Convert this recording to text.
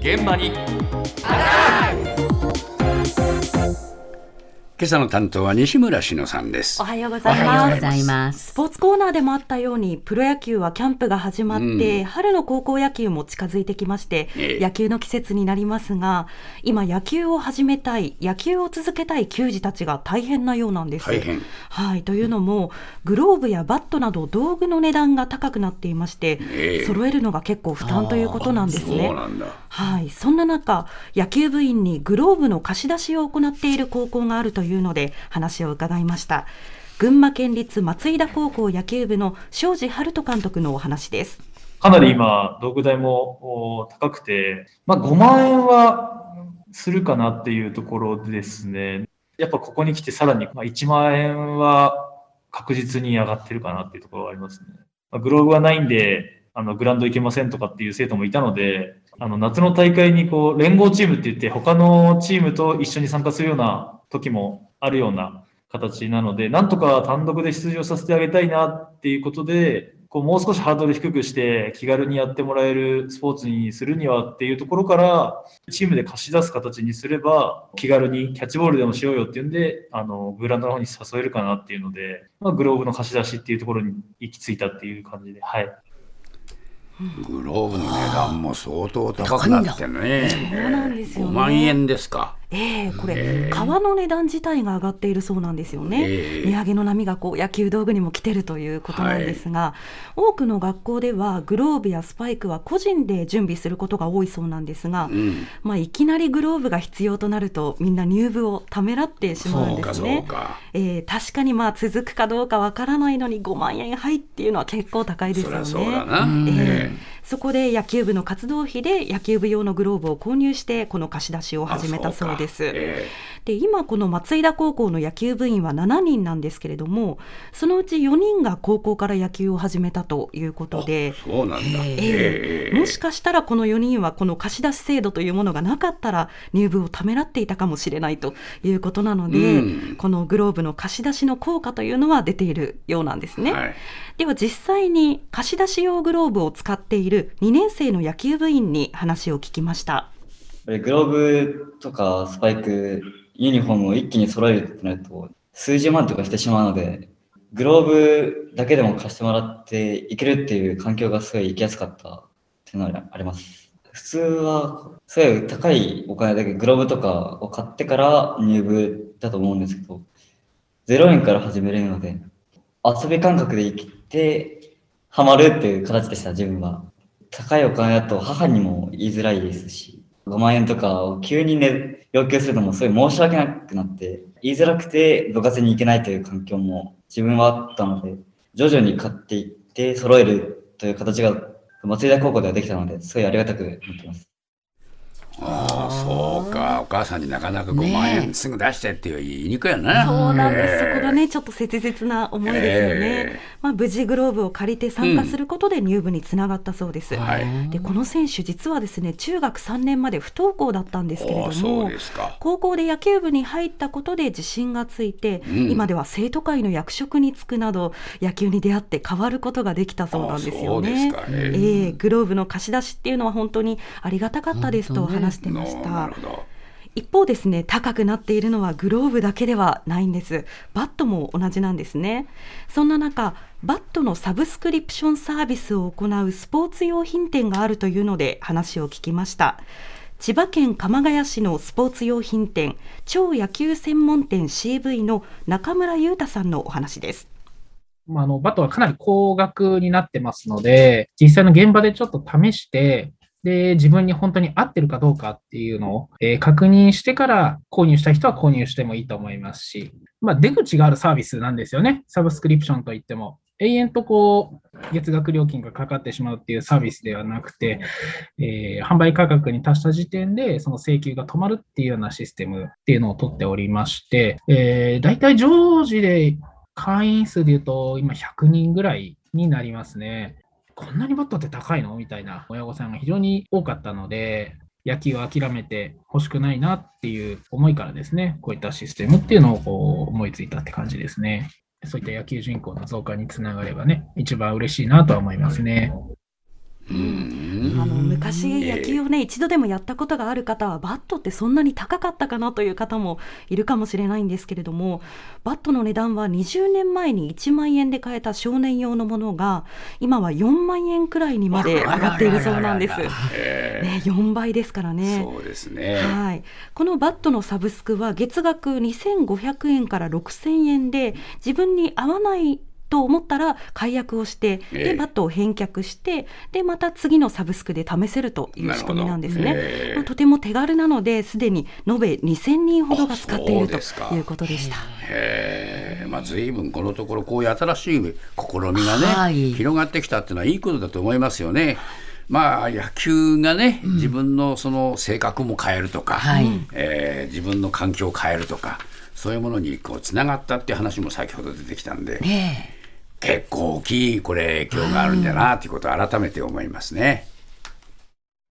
現場に今朝の担当は西村篠さんですお。はようございおはようますございます。スポーツコーナーでもあったようにプロ野球はキャンプが始まって、春の高校野球も近づいてきまして、ええ野球の季節になりますが今野球を始めたい野球を続けたい球児たちが大変なようなんです。大変はい、というのもグローブやバットなど道具の値段が高くなっていまして、ええ揃えるのが結構負担ということなんですねそう。なんだ。はい、そんな中、野球部員にグローブの貸し出しを行っている高校があるといういうので、話を伺いました。群馬県立松井田高校野球部の庄司春人監督のお話です。かなり今、道具代も高くて、まあ、5万円はするかなっていうところですね。やっぱここに来てさらにまあ1万円は確実に上がってるかなっていうところはありますね。まあ、グローブがないんで、あのグラウンド行けませんとかっていう生徒もいたので、あの夏の大会にこう連合チームって言って他のチームと一緒に参加するような時もあるような形なので、なんとか単独で出場させてあげたいなっていうことで、こうもう少しハードル低くして気軽にやってもらえるスポーツにするにはっていうところから、チームで貸し出す形にすれば、気軽にキャッチボールでもしようよっていうんで、あの、グラウンドの方に誘えるかなっていうので、まあ、グローブの貸し出しっていうところに行き着いたっていう感じで、はい。グローブの値段も相当高くなってね。そうなんですよね5万円ですか。ええこれ、ええ革の値段自体が上がっているそうなんですよね。ええ値上げの波がこう野球道具にも来てるということなんですが、多くの学校ではグローブやスパイクは個人で準備することが多いそうなんですが、うん。まあ、いきなりグローブが必要となるとみんな入部をためらってしまうんですね。か。えー確かにまあ続くかどうかわからないのに5万円入っていうのは結構高いですよね。ゃそうだな。うんえそこで野球部の活動費で野球部用のグローブを購入してこの貸し出しをえ始めたそうです。えで今この松井田高校の野球部員は7人なんですけれどもそのうち4人が高校から野球を始めたということでえ。そうなんだ。えええもしかしたらこの4人はこの貸し出し制度というものがなかったら入部をためらっていたかもしれないということなので、うんこのグローブの貸し出しの効果というのは出ているようなんですね。はい。では実際に貸し出し用グローブを使っている2年生の野球部員に話を聞きました。グローブとかスパイク、ユニフォームを一気に揃えるってなると、数十万とかしてしまうので、グローブだけでも貸してもらっていけるっていう環境がすごい行きやすかったっていうのはあります。普通は、すごい高いお金だけグローブとかを買ってから入部だと思うんですけど、0円から始めれるので、遊び感覚で生きて、ハマるっていう形でした、自分は。高いお金だと母にも言いづらいですし、5万円とかを急にね、要求するのもすごい申し訳なくなって、言いづらくて部活に行けないという環境も自分はあったので、徐々に買っていって揃えるという形が松井田高校ではできたので、すごいありがたく思ってます。ああ、そうか。お母さんになかなか5万ね円すぐ出してって言いにくいよな。そうなんです、ねちょっと切実な思いですよね、ええ。まあ、無事グローブを借りて参加することで入部につながったそうです、はい。でこの選手実はですね中学3年まで不登校だったんですけれども。高校で野球部に入ったことで自信がついて、うん。今では生徒会の役職に就くなど野球に出会って変わることができたそうなんですよね。え。ええグローブの貸し出しっていうのは本当にありがたかったですと話してました。一方ですね高くなっているのはグローブだけではないんです。バットも同じなんですね。そんな中バットのサブスクリプションサービスを行うスポーツ用品店があるというので話を聞きました。千葉県鎌ヶ谷市のスポーツ用品店超野球専門店 CV の中村裕太さんのお話です。まあ、あのバットはかなり高額になってますので、実際の現場でちょっと試して、で、自分に本当に合ってるかどうかっていうのを、えー確認してから購入した人は購入してもいいと思いますし、まあ、出口があるサービスなんですよね。サブスクリプションといっても。永遠とこう、月額料金がかかってしまうっていうサービスではなくて、えー販売価格に達した時点で、その請求が止まるっていうようなシステムっていうのを取っておりまして、えー、大体常時で会員数で言うと、今100人ぐらいになりますね。こんなにバットって高いの？みたいな親御さんが非常に多かったので、野球を諦めて欲しくないなっていう思いからですね、こういったシステムっていうのをこう思いついたって感じですね。そういった野球人口の増加につながればね、一番嬉しいなとは思いますね。うんあの昔野球をね、一度でもやったことがある方はバットってそんなに高かったかなという方もいるかもしれないんですけれどもバットの値段は20年前に1万円で買えた少年用のものが今は4万円くらいにまで上がっているそうなんです。ね、4倍ですからね。そうですね、はい、このバットのサブスクは月額2500円から6000円で自分に合わないと思ったら解約をしてでバットを返却してでまた次のサブスクで試せるという仕組みなんですね、まあ、とても手軽なのですでに延べ2000人ほどが使っているということでした。へまあ、随分このところこういう新しい試みがね、はい、広がってきたっていうのはいいことだと思いますよね。まあ、野球がね、自分のその性格も変えるとか、はい、えー、自分の環境を変えるとかそういうものにこうつながったっていう話も先ほど出てきたんで、ね、結構大きいこれ影響があるんだなということを改めて思いますね。